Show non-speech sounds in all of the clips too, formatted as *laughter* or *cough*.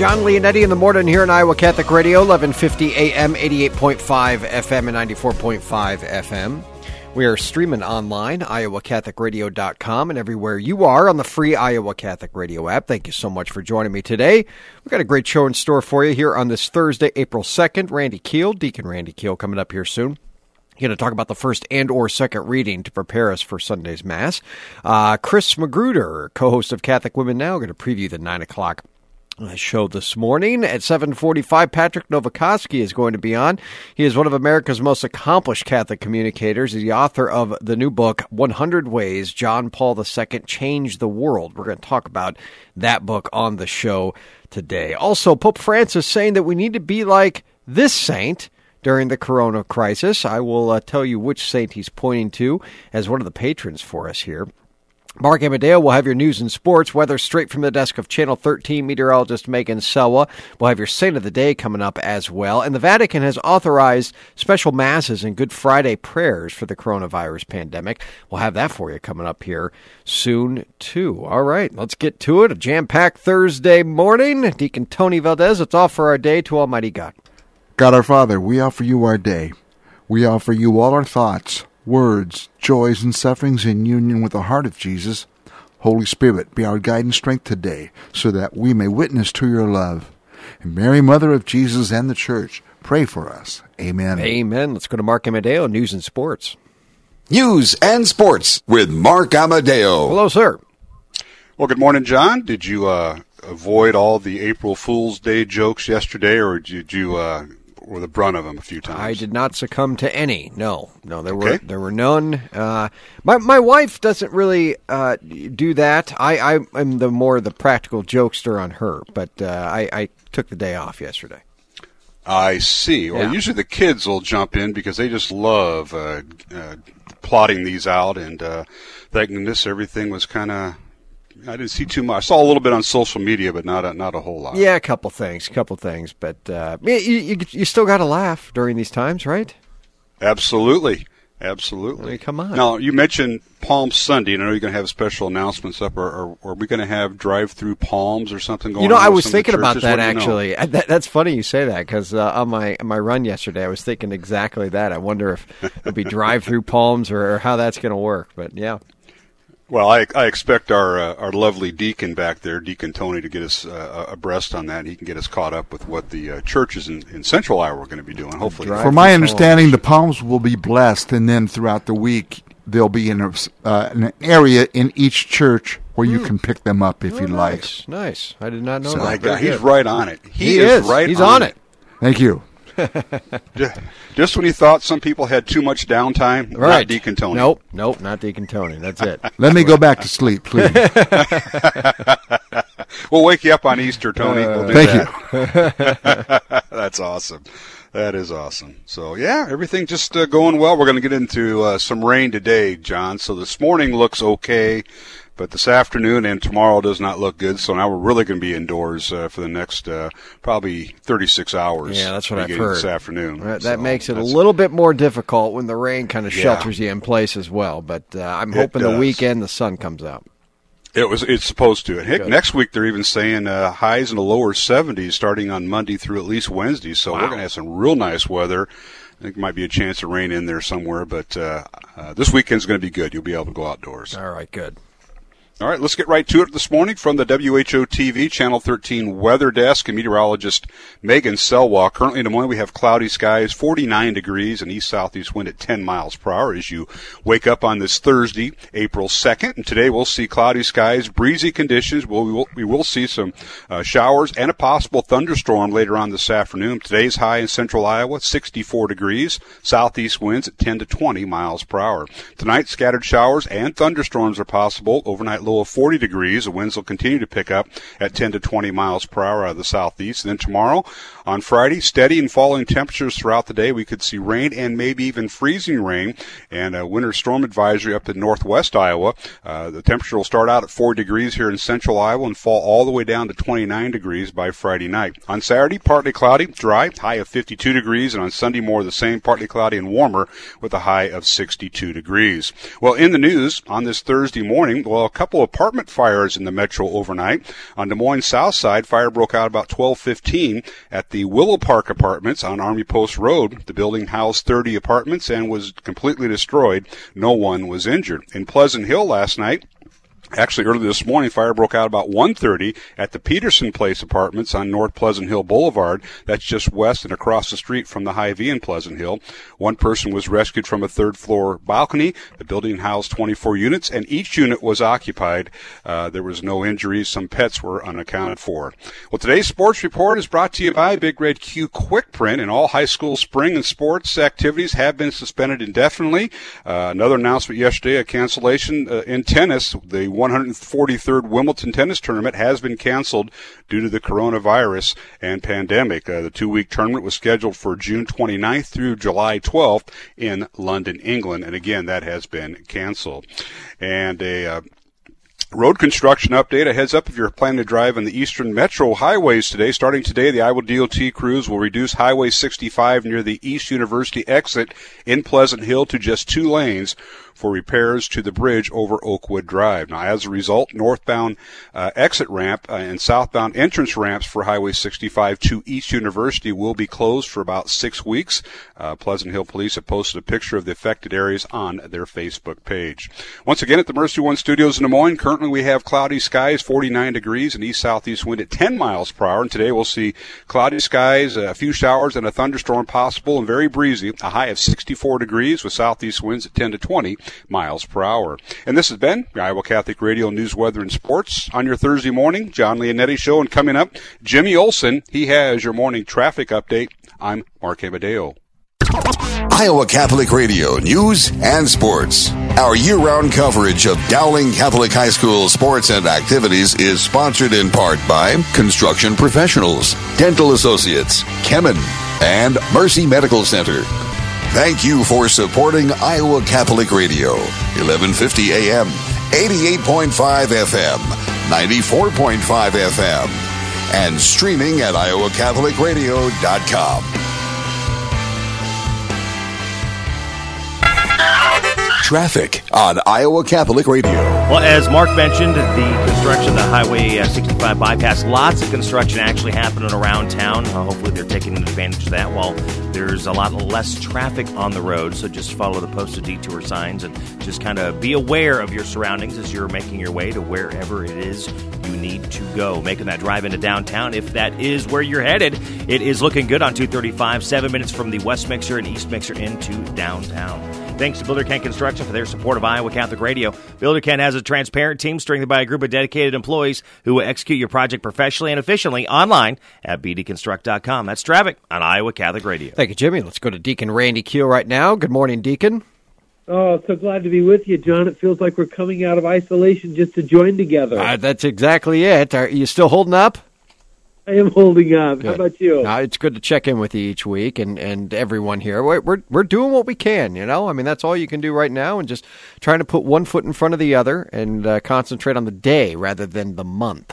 Jon Leonetti in the morning here on Iowa Catholic Radio, 1150 AM, 88.5 FM, and 94.5 FM. We are streaming online, iowacatholicradio.com, and everywhere you are on the free Iowa Catholic Radio app. Thank you so much for joining me today. We've got a great show in store for you here on this Thursday, April 2nd. Randy Keil, Deacon Randy Keil, coming up here soon going to talk about the first and or second reading to prepare us for Sunday's Mass. Uh, Chris Magruder, co-host of Catholic Women Now, going to preview the 9 o'clock show this morning at 7:45 Patrick Novecosky is going to be on. He is one of America's most accomplished Catholic communicators. He's the author of the new book 100 Ways John Paul II Changed the World. We're going to talk about that book on the show today. Also Pope Francis saying that we need to be like this saint during the corona crisis. I will uh, tell you which saint he's pointing to as one of the patrons for us here. Mark Amadeo will have your news and sports, weather straight from the desk of Channel 13 meteorologist Megan Salois. We'll have your Saint of the Day coming up as well. And the Vatican has authorized special masses and Good Friday prayers for the coronavirus pandemic. We'll have that for you coming up here soon, too. All right, let's get to it. A jam packed Thursday morning. Deacon Tony Valdez, it's all for our day to Almighty God. God our Father, we offer you our day. We offer you all our thoughts, words, joys, and sufferings in union with the heart of Jesus. Holy Spirit, be our guide and strength today, so that we may witness to your love. And Mary, Mother of Jesus and the Church, pray for us. Amen. Amen. Let's go to Mark Amadeo, News and Sports. News and Sports with Mark Amadeo. Hello, sir. Well, good morning, Jon. Did you uh, avoid all the April Fool's Day jokes yesterday, or did you uh, were the brunt of them a few times. I did not succumb to any. No, no, there okay. were there were none. Uh, my my wife doesn't really uh, do that. I I am the more the practical jokester on her, but uh, I, I took the day off yesterday. I see. Well, yeah. usually the kids will jump in because they just love uh, uh, plotting these out, and uh, thank goodness everything was kind of I didn't see too much. I saw a little bit on social media, but not a, not a whole lot. Yeah, a couple things, a couple things, but uh, you, you, you still got to laugh during these times, right? Absolutely, absolutely. I mean, come on. Now you mentioned Palm Sunday, and I know you're going to have special announcements up. Or, or, or are we going to have drive-through palms or something going? You know, I was thinking about that actually. *laughs* That, that's funny you say that because uh, on my on my run yesterday, I was thinking exactly that. I wonder if it'll be *laughs* drive-through palms or, or how that's going to work. But yeah. Well, I, I expect our uh, our lovely deacon back there, Deacon Tony, to get us uh, abreast on that. He can get us caught up with what the uh, churches in, in Central Iowa are going to be doing. Hopefully, for my understanding, the palms will be blessed, and then throughout the week they'll be in a, uh, an area in each church where you mm. can pick them up if oh, you nice, like. Nice, I did not know so that. My God, he's right on it. He, he is, is, right. He's on, on it. it. Thank you. *laughs* Just when you thought some people had too much downtime, right. not Deacon Tony. Nope, nope, not Deacon Tony. That's it. *laughs* Let me go back to sleep, please. *laughs* we'll wake you up on Easter, Tony. Uh, we'll thank that. you. That's awesome. That is awesome. So yeah, everything just uh, going well. We're going to get into uh, some rain today, Jon. So this morning looks okay. But this afternoon and tomorrow does not look good. So now we're really going to be indoors uh, for the next uh, probably 36 hours. Yeah, that's what I've heard. This afternoon. That, that so makes it a little bit more difficult when the rain kind of shelters yeah. you in place as well. But uh, I'm hoping the weekend the sun comes out. It was. It's supposed to. And heck, next week they're even saying uh, highs in the lower 70s starting on Monday through at least Wednesday. So wow. we're going to have some real nice weather. I think there might be a chance of rain in there somewhere, but uh, uh, this weekend's going to be good. You'll be able to go outdoors. All right, good. All right, let's get right to it this morning from the WHO TV Channel 13 Weather Desk and meteorologist Megan Salois. Currently in Des Moines, we have cloudy skies, 49 degrees, and east-southeast wind at 10 miles per hour as you wake up on this Thursday, April 2nd. And today we'll see cloudy skies, breezy conditions. We'll, we, will, we will see some uh, showers and a possible thunderstorm later on this afternoon. Today's high in central Iowa, 64 degrees, southeast winds at 10 to 20 miles per hour. Tonight, scattered showers and thunderstorms are possible. Overnight low of 40 degrees. The winds will continue to pick up at 10 to 20 miles per hour out of the southeast. And then tomorrow, on Friday, steady and falling temperatures throughout the day. We could see rain and maybe even freezing rain and a winter storm advisory up in northwest Iowa. Uh, the temperature will start out at 4 degrees here in central Iowa and fall all the way down to 29 degrees by Friday night. On Saturday, partly cloudy, dry, high of 52 degrees, and on Sunday, more of the same, partly cloudy and warmer with a high of 62 degrees. Well, in the news on this Thursday morning, well, a couple apartment fires in the metro overnight. On Des Moines South Side, fire broke out about 1215 at the Willow Park Apartments on Army Post Road. The building housed 30 apartments and was completely destroyed. No one was injured. In Pleasant Hill last night, Actually, early this morning, fire broke out about 1.30 at the Peterson Place Apartments on North Pleasant Hill Boulevard. That's just west and across the street from the Hy-Vee in Pleasant Hill. One person was rescued from a third floor balcony. The building housed 24 units, and each unit was occupied. Uh, there was no injuries. Some pets were unaccounted for. Well, today's sports report is brought to you by Big Red Q Quick Print, and all high school spring and sports activities have been suspended indefinitely. Uh, another announcement yesterday, a cancellation uh, in tennis. The 143rd Wimbledon tennis tournament has been canceled due to the coronavirus and pandemic. Uh, the two-week tournament was scheduled for June 29th through July 12th in London, England, and again, that has been canceled. And a uh, Road construction update. A heads up if you're planning to drive on the eastern metro highways today. Starting today, the Iowa DOT crews will reduce Highway 65 near the East University exit in Pleasant Hill to just two lanes for repairs to the bridge over Oakwood Drive. Now, as a result, northbound uh, exit ramp uh, and southbound entrance ramps for Highway 65 to East University will be closed for about six weeks. Uh, Pleasant Hill Police have posted a picture of the affected areas on their Facebook page. Once again, at the Mercy One Studios in Des Moines, currently we have cloudy skies, 49 degrees, and east southeast wind at 10 miles per hour. And today we'll see cloudy skies, a few showers, and a thunderstorm possible, and very breezy. A high of 64 degrees with southeast winds at 10 to 20 miles per hour. And this has been Iowa Catholic Radio News, Weather, and Sports on your Thursday morning. Jon Leonetti Show. And coming up, Jimmy Olson. He has your morning traffic update. I'm Mark Amadeo. Iowa Catholic Radio News and Sports. Our year round coverage of Dowling Catholic High School sports and activities is sponsored in part by Construction Professionals, Dental Associates, Kemin, and Mercy Medical Center. Thank you for supporting Iowa Catholic Radio, 1150 AM, 88.5 FM, 94.5 FM, and streaming at iowacatholicradio.com. Traffic on Iowa Catholic Radio. Well, as Mark mentioned, the construction, the Highway uh, 65 bypass, lots of construction actually happening around town. Uh, hopefully, they're taking advantage of that while there's a lot less traffic on the road. So just follow the posted detour signs and just kind of be aware of your surroundings as you're making your way to wherever it is you need to go. Making that drive into downtown, if that is where you're headed, it is looking good on 235, seven minutes from the West Mixer and East Mixer into downtown. Thanks to Builder Ken Construction for their support of Iowa Catholic Radio. Builder Ken has a transparent team strengthened by a group of dedicated employees who will execute your project professionally and efficiently online at bdconstruct.com. That's traffic on Iowa Catholic Radio. Thank you, Jimmy. Let's go to Deacon Randy Keil right now. Good morning, Deacon. Oh, so glad to be with you, Jon. It feels like we're coming out of isolation just to join together. Uh, that's exactly it. Are you still holding up? I am holding up. Good. How about you? Uh, it's good to check in with you each week and, and everyone here. We're, we're, we're doing what we can, you know? I mean, that's all you can do right now and just trying to put one foot in front of the other and uh, concentrate on the day rather than the month.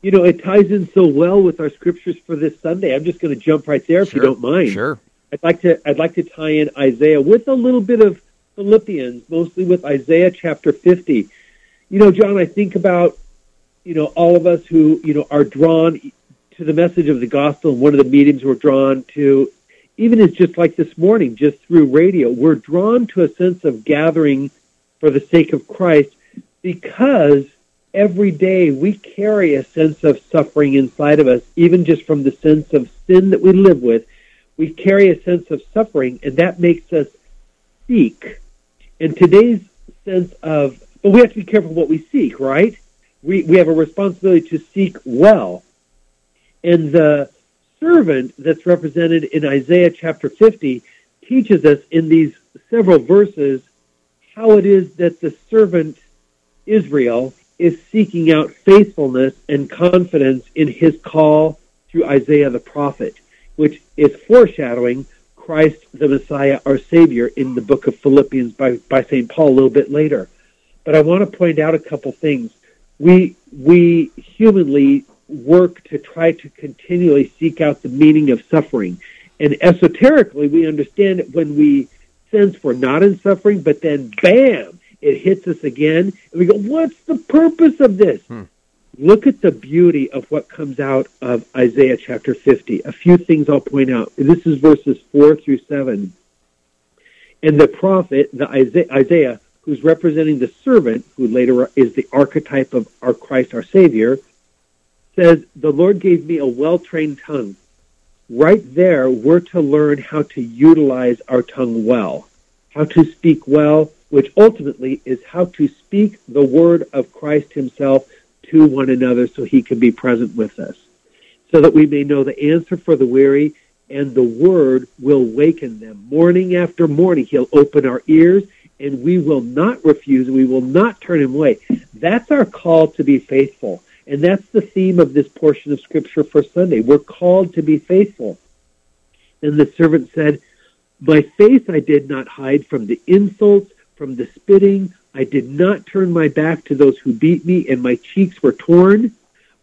You know, it ties in so well with our scriptures for this Sunday. I'm just going to jump right there if sure, you don't mind. Sure. I'd like to I'd like to tie in Isaiah with a little bit of Philippians, mostly with Isaiah chapter 50. You know, Jon, I think about you know all of us who you know are drawn to the message of the gospel and one of the meetings we're drawn to even as just like this morning just through radio we're drawn to a sense of gathering for the sake of christ because every day we carry a sense of suffering inside of us even just from the sense of sin that we live with we carry a sense of suffering and that makes us seek. And today's sense of but we have to be careful what we seek right? We, we have a responsibility to seek well and the servant that's represented in Isaiah chapter 50 teaches us in these several verses how it is that the servant Israel is seeking out faithfulness and confidence in his call through Isaiah the prophet, which is foreshadowing Christ the Messiah, our Savior, in the book of Philippians by, by St. Paul a little bit later. But I want to point out a couple things. We, we humanly work to try to continually seek out the meaning of suffering. And esoterically, we understand it when we sense we're not in suffering, but then bam, it hits us again. And we go, what's the purpose of this? Hmm. Look at the beauty of what comes out of Isaiah chapter 50. A few things I'll point out. This is verses 4 through 7. And the prophet, the Isaiah, Isaiah, who's representing the servant, who later is the archetype of our Christ, our Savior, says, The Lord gave me a well trained tongue. Right there, we're to learn how to utilize our tongue well, how to speak well, which ultimately is how to speak the word of Christ Himself to one another so He can be present with us, so that we may know the answer for the weary and the word will waken them. Morning after morning, He'll open our ears and we will not refuse, we will not turn Him away. That's our call to be faithful. And that's the theme of this portion of Scripture for Sunday. We're called to be faithful. And the servant said, My face I did not hide from the insults, from the spitting. I did not turn my back to those who beat me, and my cheeks were torn.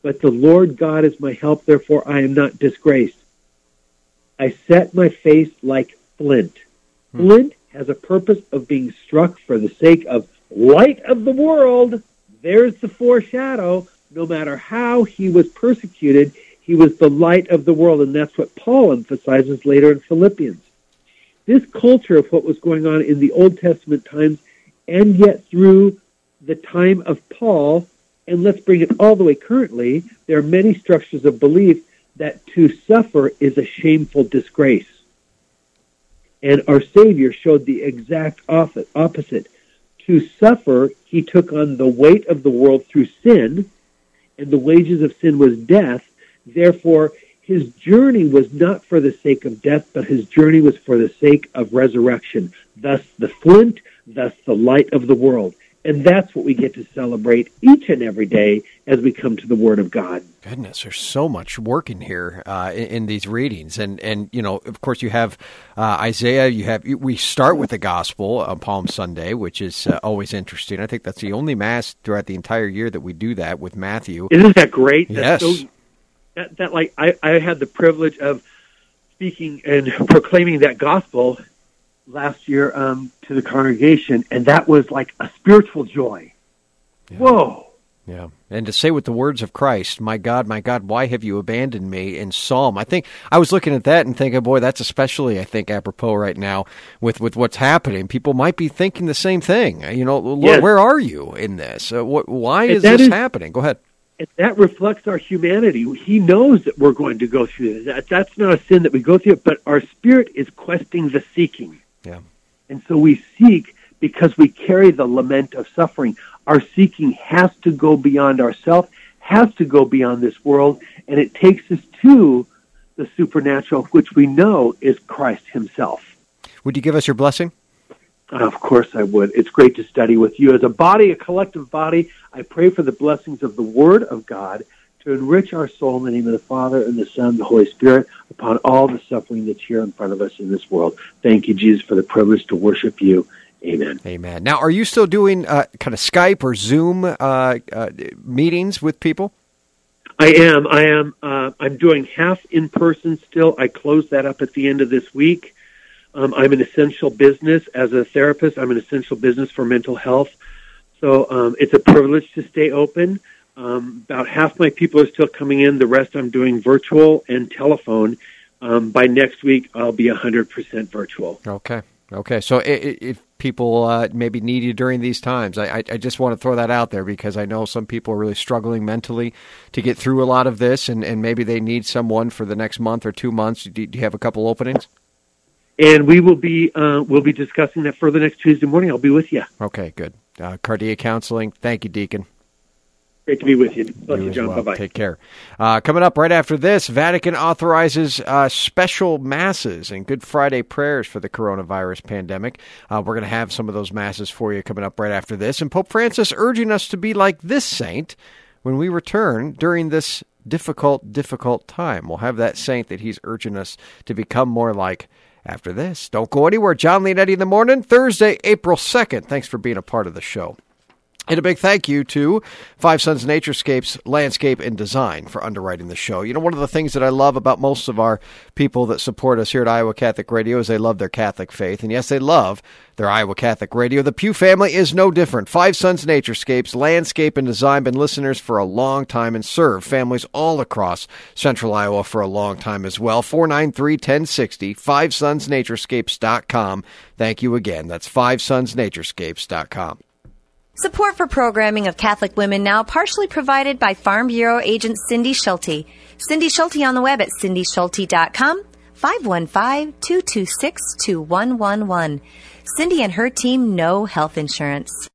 But the Lord God is my help, therefore I am not disgraced. I set my face like flint. Hmm. Flint has a purpose of being struck for the sake of light of the world. There's the foreshadow no matter how he was persecuted, he was the light of the world. And that's what Paul emphasizes later in Philippians. This culture of what was going on in the Old Testament times and yet through the time of Paul, and let's bring it all the way currently, there are many structures of belief that to suffer is a shameful disgrace. And our Savior showed the exact opposite. To suffer, he took on the weight of the world through sin, and the wages of sin was death. Therefore, his journey was not for the sake of death, but his journey was for the sake of resurrection. Thus the flint, thus the light of the world. And that's what we get to celebrate each and every day as we come to the Word of God. Goodness, there's so much work in here uh, in, in, these readings, and and you know, of course, you have uh, Isaiah. You have we start with the Gospel on Palm Sunday, which is uh, always interesting. I think that's the only mass throughout the entire year that we do that with Matthew. Isn't that great? That's yes. So, that, that like I, I had the privilege of speaking and *laughs* proclaiming that gospel last year um, to the congregation, and that was like a spiritual joy. Yeah. Whoa. Yeah. And to say with the words of Christ, My God, my God, why have you abandoned me in Psalm? I think I was looking at that and thinking, boy, that's especially, I think, apropos right now with, with what's happening. People might be thinking the same thing. You know, Lord, yes. where are you in this? Uh, what, why is this is, happening? Go ahead. that reflects our humanity. He knows that we're going to go through this. That, that's not a sin that we go through, but our spirit is questing the seeking. Yeah. And so we seek because we carry the lament of suffering. Our seeking has to go beyond ourselves, has to go beyond this world, and it takes us to the supernatural, which we know is Christ Himself. Would you give us your blessing? Uh, of course I would. It's great to study with you. As a body, a collective body, I pray for the blessings of the Word of God to enrich our soul in the name of the Father and the Son and the Holy Spirit upon all the suffering that's here in front of us in this world. Thank you, Jesus, for the privilege to worship you. Amen. Amen. Now, are you still doing uh, kind of Skype or Zoom uh, uh, meetings with people? I am. I am. Uh, I'm doing half in person still. I close that up at the end of this week. Um, I'm an essential business as a therapist. I'm an essential business for mental health. So um, it's a privilege to stay open. Um, about half my people are still coming in. The rest I'm doing virtual and telephone. Um, by next week, I'll be 100% virtual. Okay. Okay. So if people uh, maybe need you during these times, I, I just want to throw that out there because I know some people are really struggling mentally to get through a lot of this, and, and maybe they need someone for the next month or two months. Do, do you have a couple openings? And we will be uh, we'll be discussing that further next Tuesday morning. I'll be with you. Okay, good. Uh, Cardia Counseling. Thank you, Deacon. Great to be with you. Bless you, Jon. well. Bye bye. Take care. Uh, coming up right after this, Vatican authorizes uh, special masses and Good Friday prayers for the coronavirus pandemic. Uh, we're going to have some of those masses for you coming up right after this. And Pope Francis urging us to be like this saint when we return during this difficult, difficult time. We'll have that saint that he's urging us to become more like after this. Don't go anywhere. Jon Leonetti in the morning, Thursday, April 2nd. Thanks for being a part of the show. And a big thank you to Five Sons Naturescapes Landscape and Design for underwriting the show. You know, one of the things that I love about most of our people that support us here at Iowa Catholic Radio is they love their Catholic faith. And yes, they love their Iowa Catholic Radio. The Pew family is no different. Five Sons Naturescapes Landscape and Design been listeners for a long time and serve families all across central Iowa for a long time as well. 493 1060, FiveSonsNaturescapes.com. Thank you again. That's FiveSonsNaturescapes.com. Support for programming of Catholic Women Now partially provided by Farm Bureau agent Cindy Schulte. Cindy Schulte on the web at cindyschulte.com, 515-226-2111. Cindy and her team know health insurance.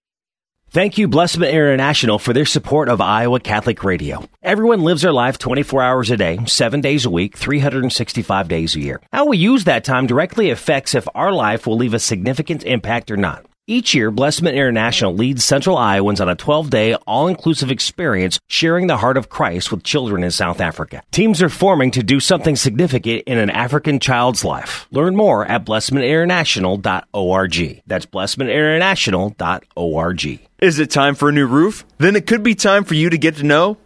Thank you, Blessman International, for their support of Iowa Catholic Radio. Everyone lives their life 24 hours a day, 7 days a week, 365 days a year. How we use that time directly affects if our life will leave a significant impact or not. Each year, Blessman International leads Central Iowans on a 12 day, all inclusive experience sharing the heart of Christ with children in South Africa. Teams are forming to do something significant in an African child's life. Learn more at blessmaninternational.org. That's blessmaninternational.org. Is it time for a new roof? Then it could be time for you to get to know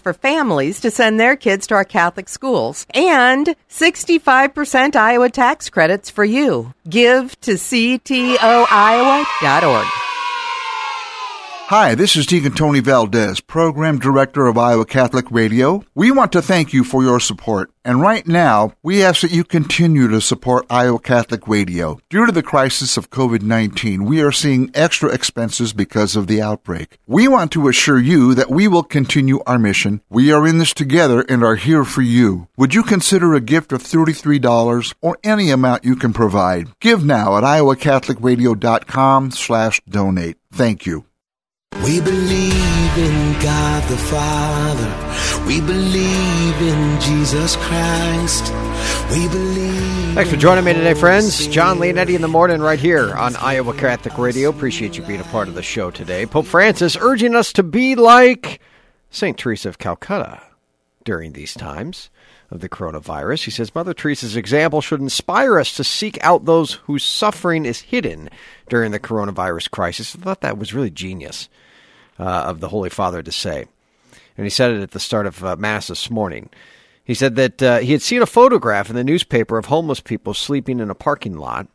for families to send their kids to our Catholic schools and 65% Iowa tax credits for you. Give to ctoiowa.org. Hi, this is Deacon Tony Valdez, Program Director of Iowa Catholic Radio. We want to thank you for your support. And right now, we ask that you continue to support Iowa Catholic Radio. Due to the crisis of COVID 19, we are seeing extra expenses because of the outbreak. We want to assure you that we will continue our mission. We are in this together and are here for you. Would you consider a gift of $33 or any amount you can provide? Give now at iowacatholicradio.com slash donate. Thank you. We believe in God the Father. We believe in Jesus Christ. We believe. Thanks for joining me today, friends. Jon Leonetti in the morning, right here on Iowa Catholic Radio. Appreciate you being a part of the show today. Pope Francis urging us to be like St. Teresa of Calcutta during these times of the coronavirus. He says Mother Teresa's example should inspire us to seek out those whose suffering is hidden during the coronavirus crisis. I thought that was really genius uh, of the Holy Father to say. And he said it at the start of uh, Mass this morning. He said that uh, he had seen a photograph in the newspaper of homeless people sleeping in a parking lot.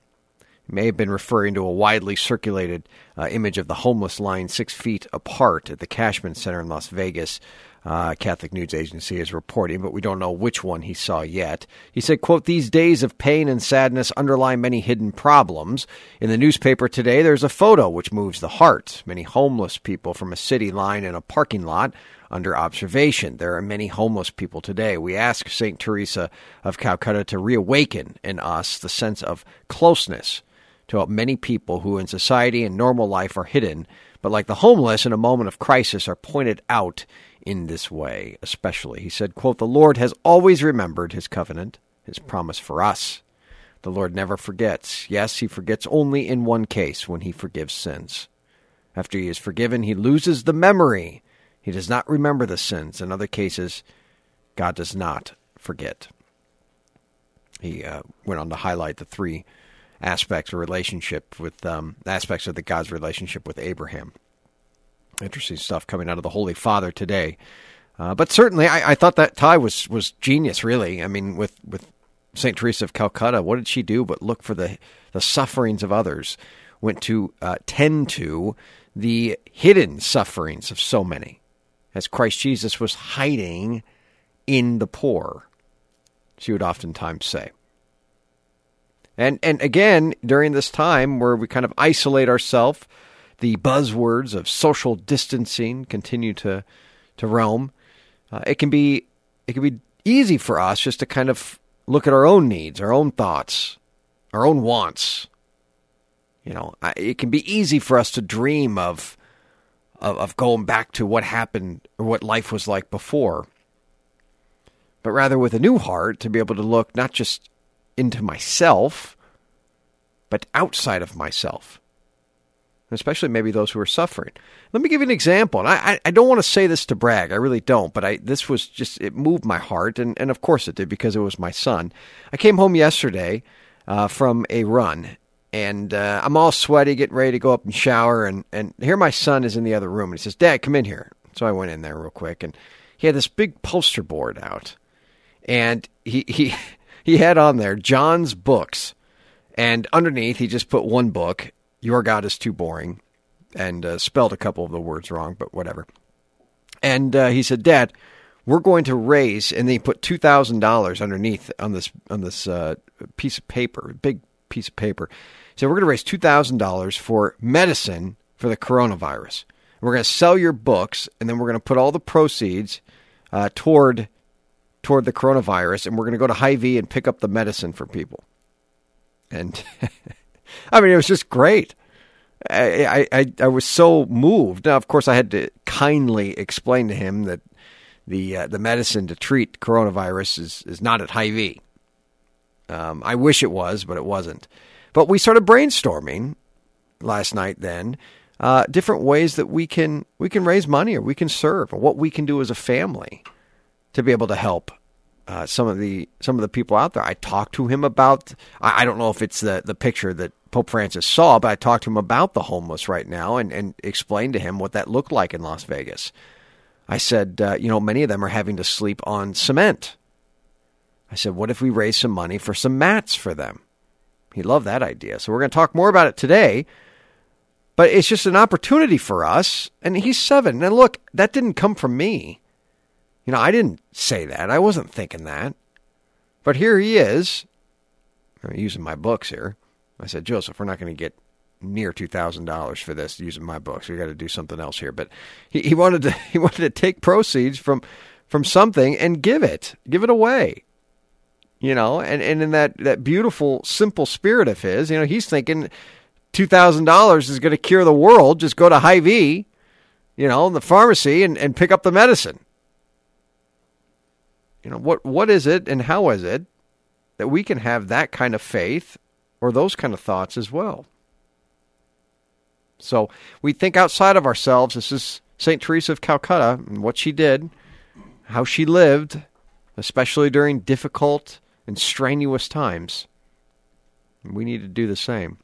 He may have been referring to a widely circulated uh, image of the homeless lying six feet apart at the Cashman Center in Las Vegas. Uh, Catholic News Agency is reporting, but we don't know which one he saw yet. He said, quote, These days of pain and sadness underlie many hidden problems. In the newspaper today, there's a photo which moves the heart. Many homeless people from a city lying in a parking lot under observation. There are many homeless people today. We ask St. Teresa of Calcutta to reawaken in us the sense of closeness to many people who in society and normal life are hidden, but like the homeless in a moment of crisis are pointed out in this way, especially. He said, quote, The Lord has always remembered his covenant, his promise for us. The Lord never forgets. Yes, he forgets only in one case when he forgives sins. After he is forgiven, he loses the memory. He does not remember the sins. In other cases, God does not forget. He uh, went on to highlight the three aspects of relationship with um, aspects of the God's relationship with Abraham. Interesting stuff coming out of the Holy Father today. Uh, but certainly, I, I, thought that tie was was genius. Really, I mean, with with Saint Teresa of Calcutta, what did she do but look for the the sufferings of others? Went to uh, tend to the hidden sufferings of so many, as Christ Jesus was hiding in the poor. She would oftentimes say. And and again, during this time where we kind of isolate ourselves, the buzzwords of social distancing continue to to roam. Uh, it can be it can be easy for us just to kind of look at our own needs, our own thoughts, our own wants. You know, it can be easy for us to dream of, of of going back to what happened or what life was like before. But rather with a new heart to be able to look not just into myself, but outside of myself. Especially maybe those who are suffering. Let me give you an example. And I, I don't want to say this to brag. I really don't. But I this was just, it moved my heart. And, and of course it did because it was my son. I came home yesterday uh, from a run. And uh, I'm all sweaty, getting ready to go up and shower. And, and here my son is in the other room. And he says, Dad, come in here. So I went in there real quick. And he had this big poster board out. And he, he, *laughs* he had on there Jon's books, and underneath he just put one book, Your God is Too Boring, and uh, spelled a couple of the words wrong, but whatever. And uh, he said, Dad, we're going to raise, and then he put two thousand dollars underneath on this on this uh, piece of paper, big piece of paper. Said, we're going to raise two thousand dollars for medicine for the coronavirus. We're going to sell your books, and then we're going to put all the proceeds uh, toward toward the coronavirus, and we're going to go to Hy-Vee and pick up the medicine for people. And *laughs* I mean, it was just great. I, I, I was so moved. Now, of course, I had to kindly explain to him that the uh, the medicine to treat coronavirus is, is not at Hy-Vee. Um, I wish it was, but it wasn't. But we started brainstorming last night. Then uh, different ways that we can we can raise money or we can serve, or what we can do as a family to be able to help uh, some of the some of the people out there. I talked to him about. I, I, don't know if it's the the picture that Pope Francis saw, but I talked to him about the homeless right now and and explained to him what that looked like in Las Vegas. I said, uh, you know, many of them are having to sleep on cement. I said, what if we raise some money for some mats for them? He loved that idea. So we're going to talk more about it today. But it's just an opportunity for us. And he's seven. And look, that didn't come from me. You know, I didn't say that. I wasn't thinking that. But here he is. I'm using my books here. I said, Joseph, we're not going to get near two thousand dollars for this using my books. We got to do something else here. But he, he wanted to *laughs* he wanted to take proceeds from from something and give it, give it away. You know, and, and in that, that beautiful, simple spirit of his, you know, he's thinking two thousand dollars is going to cure the world. Just go to Hy-Vee, you know, the pharmacy and, and pick up the medicine. You know, what what is it and how is it that we can have that kind of faith or those kind of thoughts as well? So we think outside of ourselves. This is St. Teresa of Calcutta and what she did, how she lived, especially during difficult and strenuous times. We need to do the same.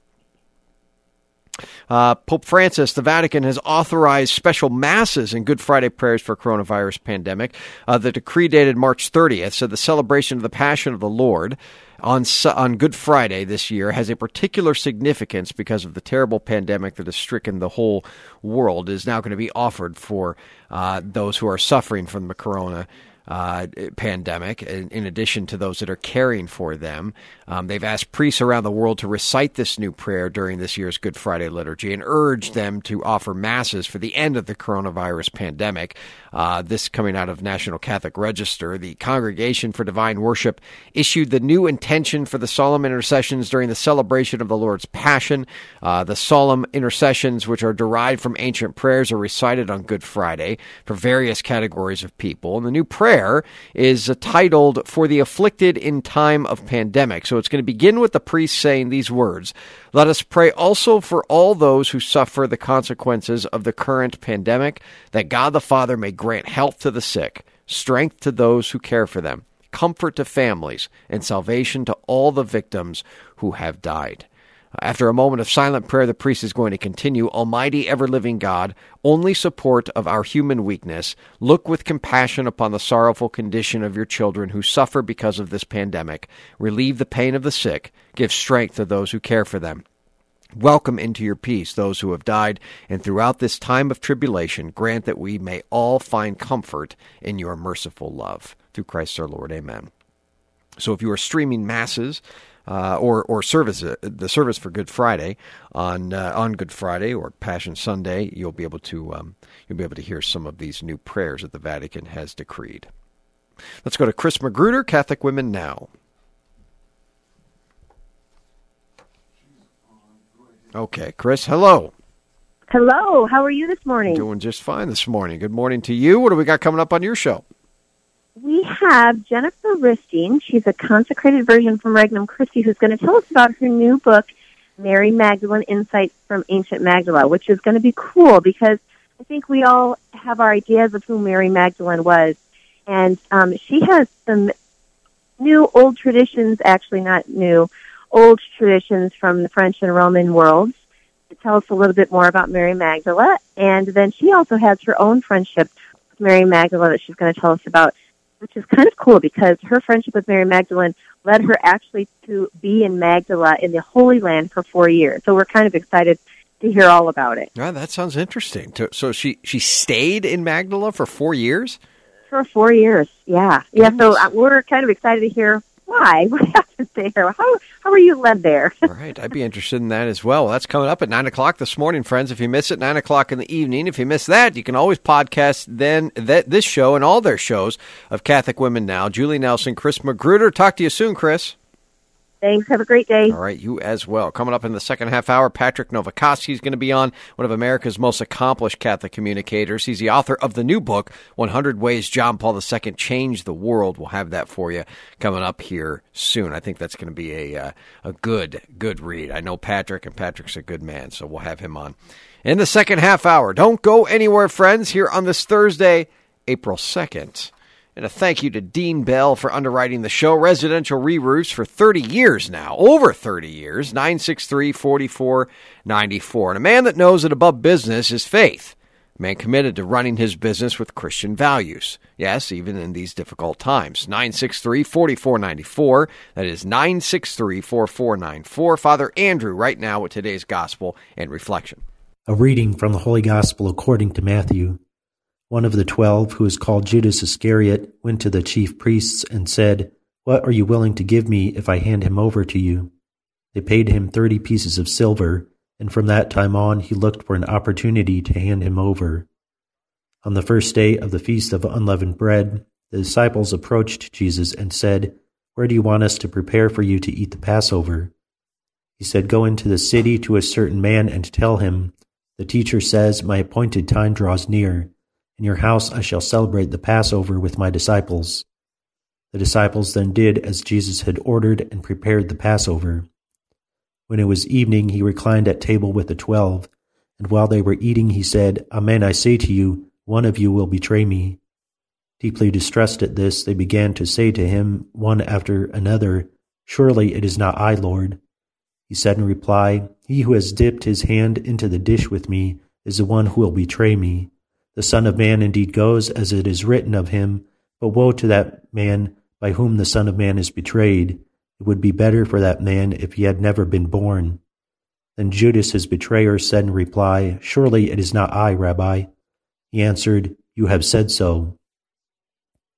Uh, Pope Francis, the Vatican has authorized special masses and Good Friday prayers for coronavirus pandemic. Uh, the decree dated March 30th said the celebration of the Passion of the Lord on on Good Friday this year has a particular significance because of the terrible pandemic that has stricken the whole world. Is now going to be offered for uh, those who are suffering from the corona uh, pandemic, in, in, addition to those that are caring for them. Um, they've asked priests around the world to recite this new prayer during this year's Good Friday liturgy and urged them to offer masses for the end of the coronavirus pandemic. Uh, this coming out of National Catholic Register. The Congregation for Divine Worship issued the new intention for the solemn intercessions during the celebration of the Lord's Passion. Uh, the solemn intercessions, which are derived from ancient prayers, are recited on Good Friday for various categories of people. And the new prayer prayer is titled For the Afflicted in Time of Pandemic. So it's going to begin with the priest saying these words Let us pray also for all those who suffer the consequences of the current pandemic, that God the Father may grant health to the sick, strength to those who care for them, comfort to families, and salvation to all the victims who have died. After a moment of silent prayer, the priest is going to continue Almighty, ever living God, only support of our human weakness, look with compassion upon the sorrowful condition of your children who suffer because of this pandemic, relieve the pain of the sick, give strength to those who care for them. Welcome into your peace those who have died, and throughout this time of tribulation, grant that we may all find comfort in your merciful love. Through Christ our Lord. Amen. So if you are streaming masses, uh, or or service uh, the service for Good Friday on uh, on Good Friday or Passion Sunday, you'll be able to um, you'll be able to hear some of these new prayers that the Vatican has decreed. Let's go to Chris Magruder, Catholic Women Now. Okay, Chris, hello. Hello, how are you this morning? Doing just fine this morning. Good morning to you. What do we got coming up on your show? We have Jennifer Ristine. She's a consecrated virgin from Regnum Christi who's going to tell us about her new book, Mary Magdalene Insights from Ancient Magdala, which is going to be cool because I think we all have our ideas of who Mary Magdalene was. And um, she has some new old traditions, actually not new, old traditions from the French and Roman worlds to tell us a little bit more about Mary Magdala. And then she also has her own friendship with Mary Magdala that she's going to tell us about which is kind of cool because her friendship with Mary Magdalene led her actually to be in Magdala in the Holy Land for four years. So we're kind of excited to hear all about it. Yeah, that sounds interesting. So she she stayed in Magdala for four years. For four years, yeah, yeah. So uh, we're kind of excited to hear why? *laughs* What happened there? How how are you led there? *laughs* All right, I'd be interested in that as well. well. That's coming up at nine o'clock this morning, friends. If you miss it, nine o'clock in the evening. If you miss that, you can always podcast then that this show and all their shows of Catholic Women Now. Julie Nelson, Chris Magruder. Talk to you soon, Chris. Thanks. Have a great day. All right, you as well. Coming up in the second half hour, Patrick Novecosky is going to be on, one of America's most accomplished Catholic communicators. He's the author of the new book, 100 Ways John Paul II Changed the World. We'll have that for you coming up here soon. I think that's going to be a uh, a good good read. I know Patrick, and Patrick's a good man, so we'll have him on in the second half hour. Don't go anywhere, friends. Here on this Thursday, April second. And a thank you to Dean Bell for underwriting the show. Residential re roofs for 30 years now, over 30 years, 963 4494. And a man that knows that above business is faith. A man committed to running his business with Christian values. Yes, even in these difficult times. 963 4494. That is 963 4494. Father Andrew, right now with today's gospel and reflection. A reading from the Holy Gospel according to Matthew. One of the twelve, who is called Judas Iscariot, went to the chief priests and said, What are you willing to give me if I hand him over to you? They paid him thirty pieces of silver, and from that time on he looked for an opportunity to hand him over. On the first day of the feast of unleavened bread, the disciples approached Jesus and said, Where do you want us to prepare for you to eat the Passover? He said, Go into the city to a certain man and tell him, The teacher says, My appointed time draws near in your house I shall celebrate the Passover with my disciples. The disciples then did as Jesus had ordered and prepared the Passover. When it was evening, he reclined at table with the twelve, and while they were eating, he said, Amen, I say to you, one of you will betray me. Deeply distressed at this, they began to say to him, one after another, Surely it is not I, Lord. He said in reply, He who has dipped his hand into the dish with me is the one who will betray me. The Son of Man indeed goes as it is written of him, but woe to that man by whom the Son of Man is betrayed. It would be better for that man if he had never been born. Then Judas his betrayer said in reply, Surely it is not I, Rabbi. He answered, You have said so.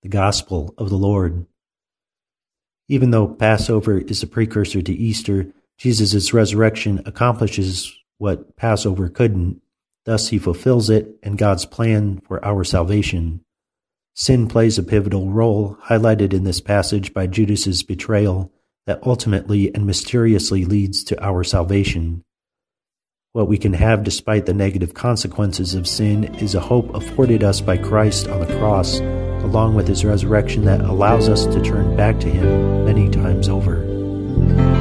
The Gospel of the Lord. Even though Passover is a precursor to Easter, Jesus' resurrection accomplishes what Passover couldn't. Thus, he fulfills it and God's plan for our salvation. Sin plays a pivotal role, highlighted in this passage by Judas's betrayal, that ultimately and mysteriously leads to our salvation. What we can have despite the negative consequences of sin is a hope afforded us by Christ on the cross, along with his resurrection that allows us to turn back to him many times over.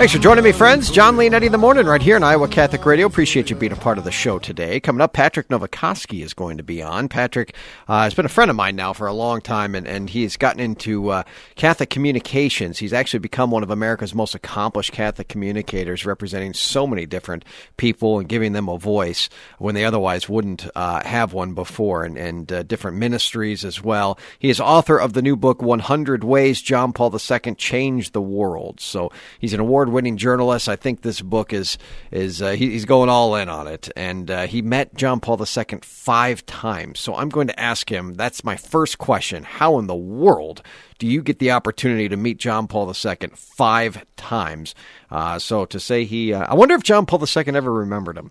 Thanks for joining me, friends. Jon Leonetti in the morning, right here on Iowa Catholic Radio. Appreciate you being a part of the show today. Coming up, Patrick Novecosky is going to be on. Patrick uh, has been a friend of mine now for a long time, and, and he's gotten into uh, Catholic communications. He's actually become one of America's most accomplished Catholic communicators, representing so many different people and giving them a voice when they otherwise wouldn't uh, have one before, and, and uh, different ministries as well. He is author of the new book, 100 Ways John Paul II Changed the World. So he's an award winning journalist. I think this book is is uh, he, he's going all in on it, and uh, he met John Paul II five times. So I'm going to ask him. That's my first question. How in the world do you get the opportunity to meet John Paul II five times? Uh, so to say he, uh, I wonder if John Paul II ever remembered him.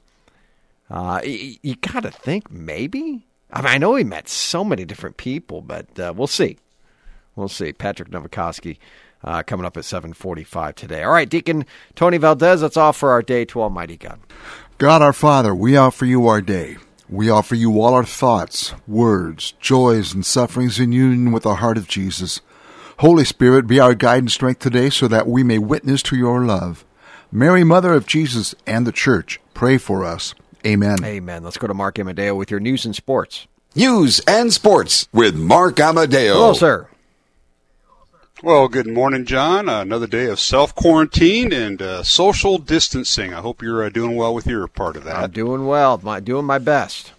Uh, you, you got to think maybe. I mean, I know he met so many different people, but uh, we'll see. We'll see. Patrick Novecosky uh, coming up at 745 today. All right, Deacon Tony Valdez, that's all for our day to Almighty God. God our Father, we offer you our day. We offer you all our thoughts, words, joys, and sufferings in union with the heart of Jesus. Holy Spirit, be our guide and strength today so that we may witness to your love. Mary, Mother of Jesus and the Church, pray for us. Amen. Amen. Let's go to Mark Amadeo with your news and sports. News and sports with Mark Amadeo. Hello, sir. Well, good morning, Jon. Uh, another day of self quarantine and uh, social distancing. I hope you're uh, doing well with your part of that. I'm doing well. My, doing my best.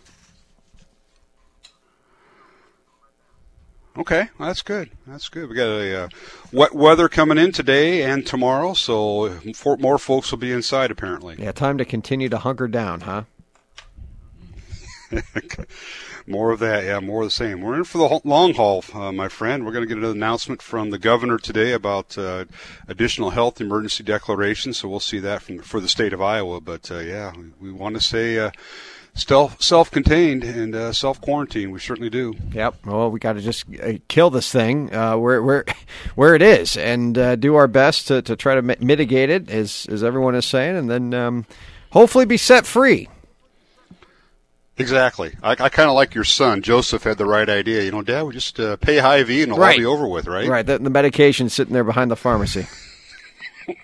Okay, well, that's good. That's good. We got a uh, wet weather coming in today and tomorrow, so for, more folks will be inside apparently. Yeah, time to continue to hunker down, huh? *laughs* more of that, yeah, more of the same. We're in for the long haul, uh, my friend. We're going to get an announcement from the governor today about uh, additional health emergency declaration, so we'll see that from for the state of Iowa. But uh, yeah, we, want to say uh, self-contained and uh, self-quarantine. We certainly do. Yep. Well, we got to just uh, kill this thing uh, where where *laughs* where it is, and uh, do our best to, to try to mitigate it, as as everyone is saying, and then um, hopefully be set free. Exactly. I, I kind of like your son. Joseph had the right idea. You know, Dad, we just uh, pay Hy-Vee and it'll right. all be over with, right? Right. The, the medication's sitting there behind the pharmacy. *laughs*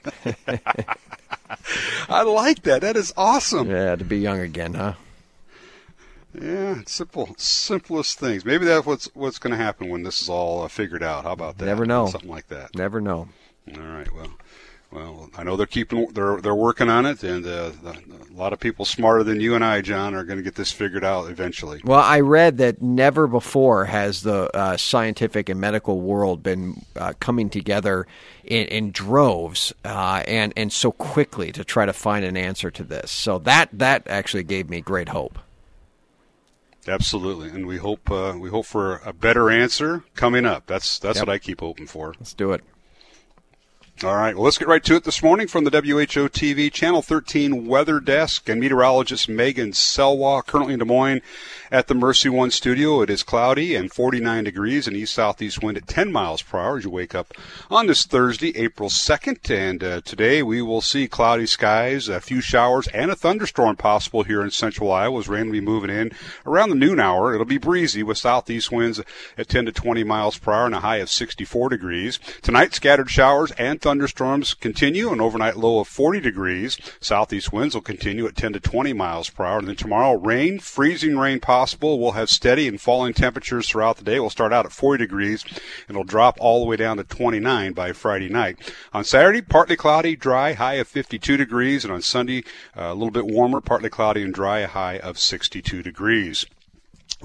I like that. That is awesome. Yeah, to be young again, huh? Yeah, simple, simplest things. Maybe that's what's what's going to happen when this is all uh, figured out. How about that? Never know. Something like that. Never know. All right. Well, well, I know they're keeping they're they're working on it, and uh, a lot of people smarter than you and I, Jon, are going to get this figured out eventually. Well, I read that never before has the uh, scientific and medical world been uh, coming together in, in droves uh, and and so quickly to try to find an answer to this. So that that actually gave me great hope. Absolutely, and we hope uh, we hope for a better answer coming up. That's that's yep. what I keep hoping for. Let's do it. All right, well, let's get right to it this morning from the WHO TV Channel 13 Weather Desk and meteorologist Megan Salois, currently in Des Moines at the Mercy One studio. It is cloudy and 49 degrees and east southeast wind at 10 miles per hour as you wake up on this Thursday, April 2nd. And uh, today we will see cloudy skies, a few showers, and a thunderstorm possible here in central Iowa as rain will be moving in around the noon hour. It'll be breezy with southeast winds at 10 to 20 miles per hour and a high of 64 degrees. Tonight, scattered showers and thunderstorms continue, an overnight low of 40 degrees. Southeast winds will continue at 10 to 20 miles per hour. And then tomorrow, rain, freezing rain possible possible. We'll have steady and falling temperatures throughout the day. We'll start out at 40 degrees and it'll drop all the way down to 29 by Friday night. On Saturday, partly cloudy, dry, high of 52 degrees, and on Sunday, uh, a little bit warmer, partly cloudy and dry, a high of 62 degrees.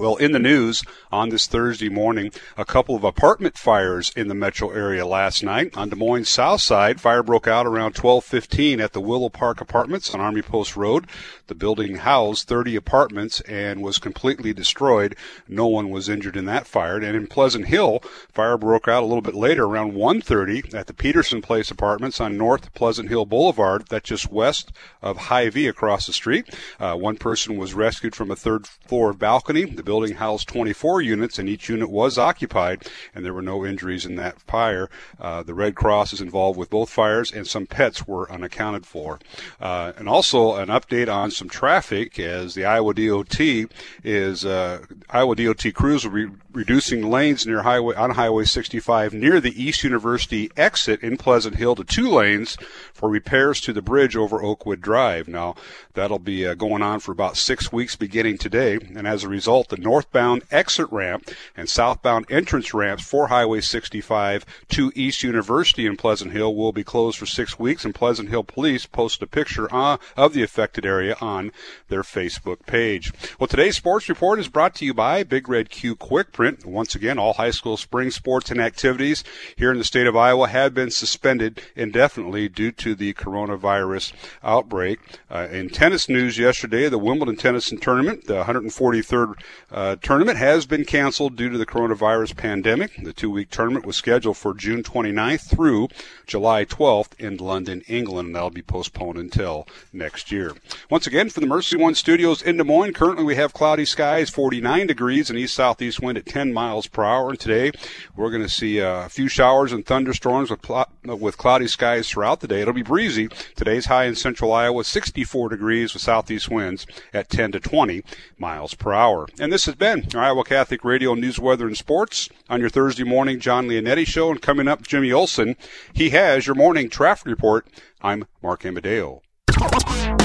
Well, in the news on this Thursday morning, a couple of apartment fires in the metro area last night. On Des Moines South Side, fire broke out around 12:15 at the Willow Park Apartments on Army Post Road. The building housed 30 apartments and was completely destroyed. No one was injured in that fire. And in Pleasant Hill, fire broke out a little bit later around 1:30 at the Peterson Place Apartments on North Pleasant Hill Boulevard. That's just west of Hy-Vee across the street. Uh, one person was rescued from a third floor balcony. The building housed 24 units, and each unit was occupied, and there were no injuries in that fire. Uh, the Red Cross is involved with both fires, and some pets were unaccounted for. Uh, and also an update on some traffic as the Iowa DOT is uh, Iowa DOT crews will be reducing lanes near highway on Highway 65 near the East University exit in Pleasant Hill to two lanes for repairs to the bridge over Oakwood Drive. Now that'll be uh, going on for about six weeks beginning today, and as a result, the northbound exit ramp and southbound entrance ramps for Highway 65 to East University in Pleasant Hill will be closed for six weeks. And Pleasant Hill Police posted a picture uh, of the affected area on their Facebook page. Well, today's sports report is brought to you by Big Red Q Quick Once again, all high school spring sports and activities here in the state of Iowa have been suspended indefinitely due to the coronavirus outbreak. Uh, in tennis news yesterday, the Wimbledon Tennis Tournament, the 143rd uh, tournament, has been canceled due to the coronavirus pandemic. The two-week tournament was scheduled for June 29th through July 12th in London, England, and that'll be postponed until next year. Once again, from the Mercy One Studios in Des Moines, currently we have cloudy skies, 49 degrees, and east southeast wind at 10 miles per hour. And today we're going to see uh, a few showers and thunderstorms with, pl- with cloudy skies throughout the day. It'll be breezy. Today's high in central Iowa, 64 degrees with southeast winds at 10 to 20 miles per hour. And this has been Iowa Catholic Radio News, Weather, and Sports on your Thursday morning Jon Leonetti show. And coming up, Jimmy Olson. He has your morning traffic report. I'm Mark Amadeo.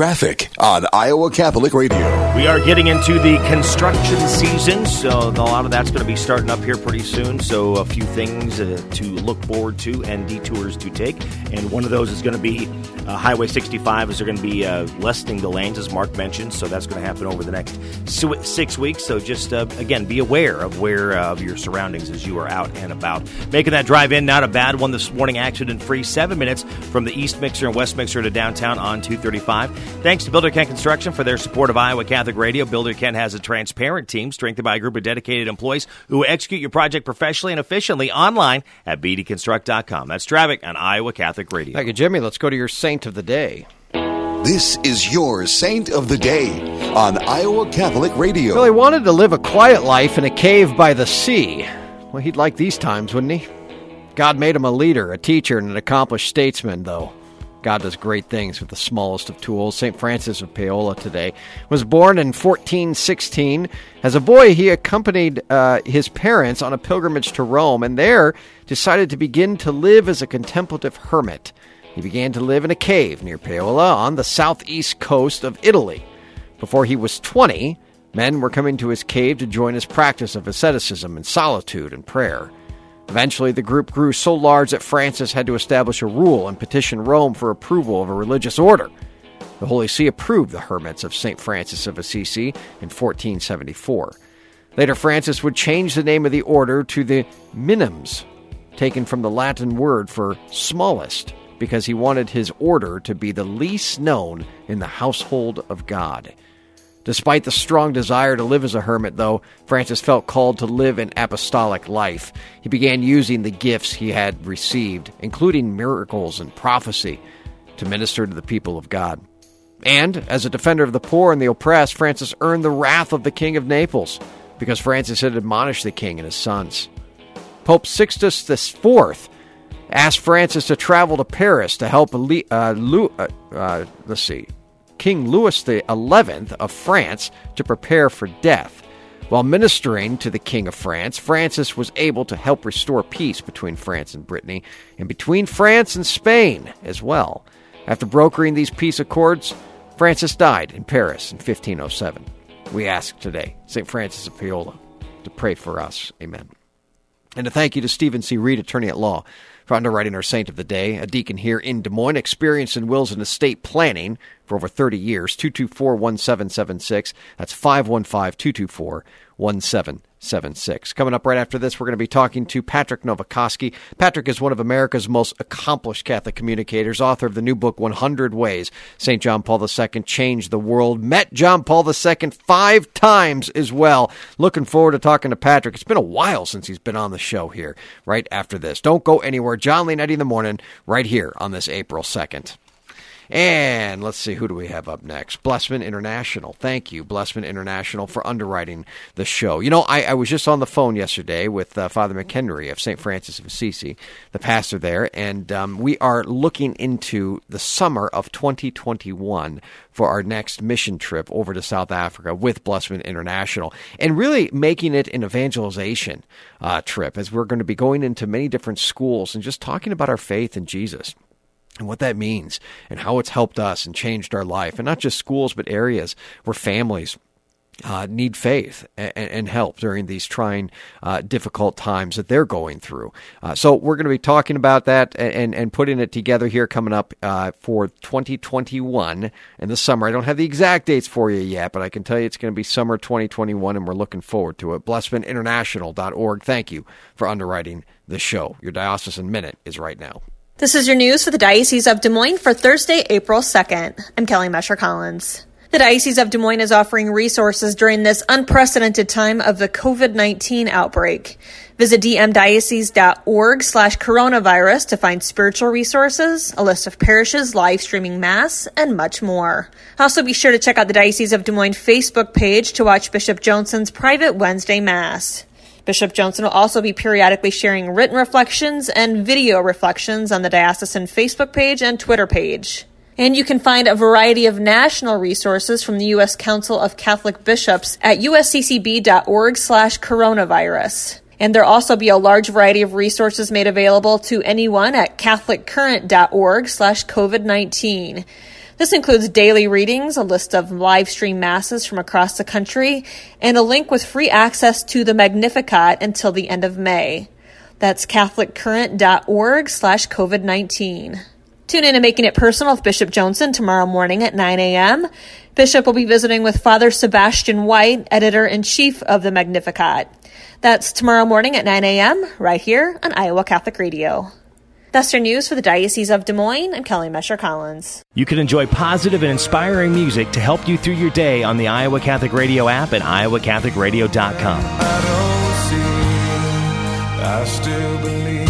Traffic on Iowa Catholic Radio. We are getting into the construction season, so a lot of that's going to be starting up here pretty soon. So, a few things uh, to look forward to and detours to take. And one of those is going to be uh, Highway 65, as they're going to be uh, lessening the lanes, as Mark mentioned. So, that's going to happen over the next six weeks. So, just uh, again, be aware of where uh, of your surroundings as you are out and about. Making that drive in, not a bad one this morning, accident free. Seven minutes from the East Mixer and West Mixer to downtown on 235. Thanks to Builder Kent Construction for their support of Iowa Catholic Radio. Builder Kent has a transparent team strengthened by a group of dedicated employees who execute your project professionally and efficiently online at bdconstruct.com. That's traffic on Iowa Catholic Radio. Thank you, Jimmy. Let's go to your saint of the day. This is your Saint of the Day on Iowa Catholic Radio. Well, he wanted to live a quiet life in a cave by the sea. Well, he'd like these times, wouldn't he? God made him a leader, a teacher, and an accomplished statesman, though. God does great things with the smallest of tools. St. Francis of Paola today was born in 1416. As a boy, he accompanied uh, his parents on a pilgrimage to Rome and there decided to begin to live as a contemplative hermit. He began to live in a cave near Paola on the southeast coast of Italy. Before he was 20, men were coming to his cave to join his practice of asceticism and solitude and prayer. Eventually, the group grew so large that Francis had to establish a rule and petition Rome for approval of a religious order. The Holy See approved the Hermits of St. Francis of Assisi in 1474. Later, Francis would change the name of the order to the Minims, taken from the Latin word for smallest, because he wanted his order to be the least known in the household of God. Despite the strong desire to live as a hermit, though, Francis felt called to live an apostolic life. He began using the gifts he had received, including miracles and prophecy, to minister to the people of God. And, as a defender of the poor and the oppressed, Francis earned the wrath of the King of Naples, because Francis had admonished the king and his sons. Pope Sixtus IV asked Francis to travel to Paris to help, uh, Lu- uh, uh, let's see, King Louis XI of France to prepare for death. While ministering to the King of France, Francis was able to help restore peace between France and Brittany, and between France and Spain as well. After brokering these peace accords, Francis died in Paris in 1507. We ask today, St. Francis of Paola, to pray for us. Amen. And a thank you to Stephen C. Reed, attorney at law, for underwriting our saint of the day, a deacon here in Des Moines, experienced in wills and estate planning for over 30 years. 224 1776. That's 515 224 1776. Coming up right after this, we're going to be talking to Patrick Novecosky. Patrick is one of America's most accomplished Catholic communicators, author of the new book, 100 Ways St. John Paul II Changed the World. Met John Paul II five times as well. Looking forward to talking to Patrick. It's been a while since he's been on the show here right after this. Don't go anywhere. Jon Leonetti in the morning, right here on this April 2nd. And let's see, who do we have up next? Blessman International. Thank you, Blessman International, for underwriting the show. You know, I, I was just on the phone yesterday with uh, Father McHenry of St. Francis of Assisi, the pastor there, and um, we are looking into the summer of 2021 for our next mission trip over to South Africa with Blessman International and really making it an evangelization uh, trip as we're going to be going into many different schools and just talking about our faith in Jesus and what that means and how it's helped us and changed our life. And not just schools, but areas where families uh, need faith and, and, help during these trying, uh, difficult times that they're going through. Uh, so we're going to be talking about that and, and putting it together here coming up uh, for 2021 in the summer. I don't have the exact dates for you yet, but I can tell you it's going to be summer 2021, and we're looking forward to it. BlessmanInternational.org. Thank you for underwriting the show. Your diocesan minute is right now. This is your news for the Diocese of Des Moines for Thursday, April 2nd. I'm Kelly Mescher Collins. The Diocese of Des Moines is offering resources during this unprecedented time of the COVID-19 outbreak. Visit dmdiocese.org slash coronavirus to find spiritual resources, a list of parishes live streaming Mass, and much more. Also be sure to check out the Diocese of Des Moines Facebook page to watch Bishop Johnson's private Wednesday Mass. Bishop Johnson will also be periodically sharing written reflections and video reflections on the diocesan Facebook page and Twitter page. And you can find a variety of national resources from the U.S. Council of Catholic Bishops at usccb.org slash coronavirus. And there'll also be a large variety of resources made available to anyone at catholiccurrent.org slash COVID-19. This includes daily readings, a list of live stream masses from across the country, and a link with free access to the Magnificat until the end of May. That's catholiccurrent.org slash COVID-19. Tune in to Making It Personal with Bishop Johnson tomorrow morning at 9 a.m. Bishop will be visiting with Father Sebastian White, editor-in-chief of the Magnificat. That's tomorrow morning at 9 a.m. right here on Iowa Catholic Radio. That's your news for the Diocese of Des Moines. I'm Kelly Mescher Collins. You can enjoy positive and inspiring music to help you through your day on the Iowa Catholic Radio app at iowacatholicradio.com. I still believe.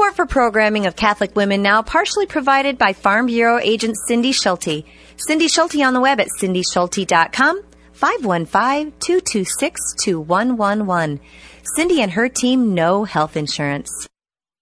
Support for programming of Catholic Women Now partially provided by Farm Bureau agent Cindy Schulte. Cindy Schulte on the web at cindyschulte.com 515 226 2111. Cindy and her team know health insurance.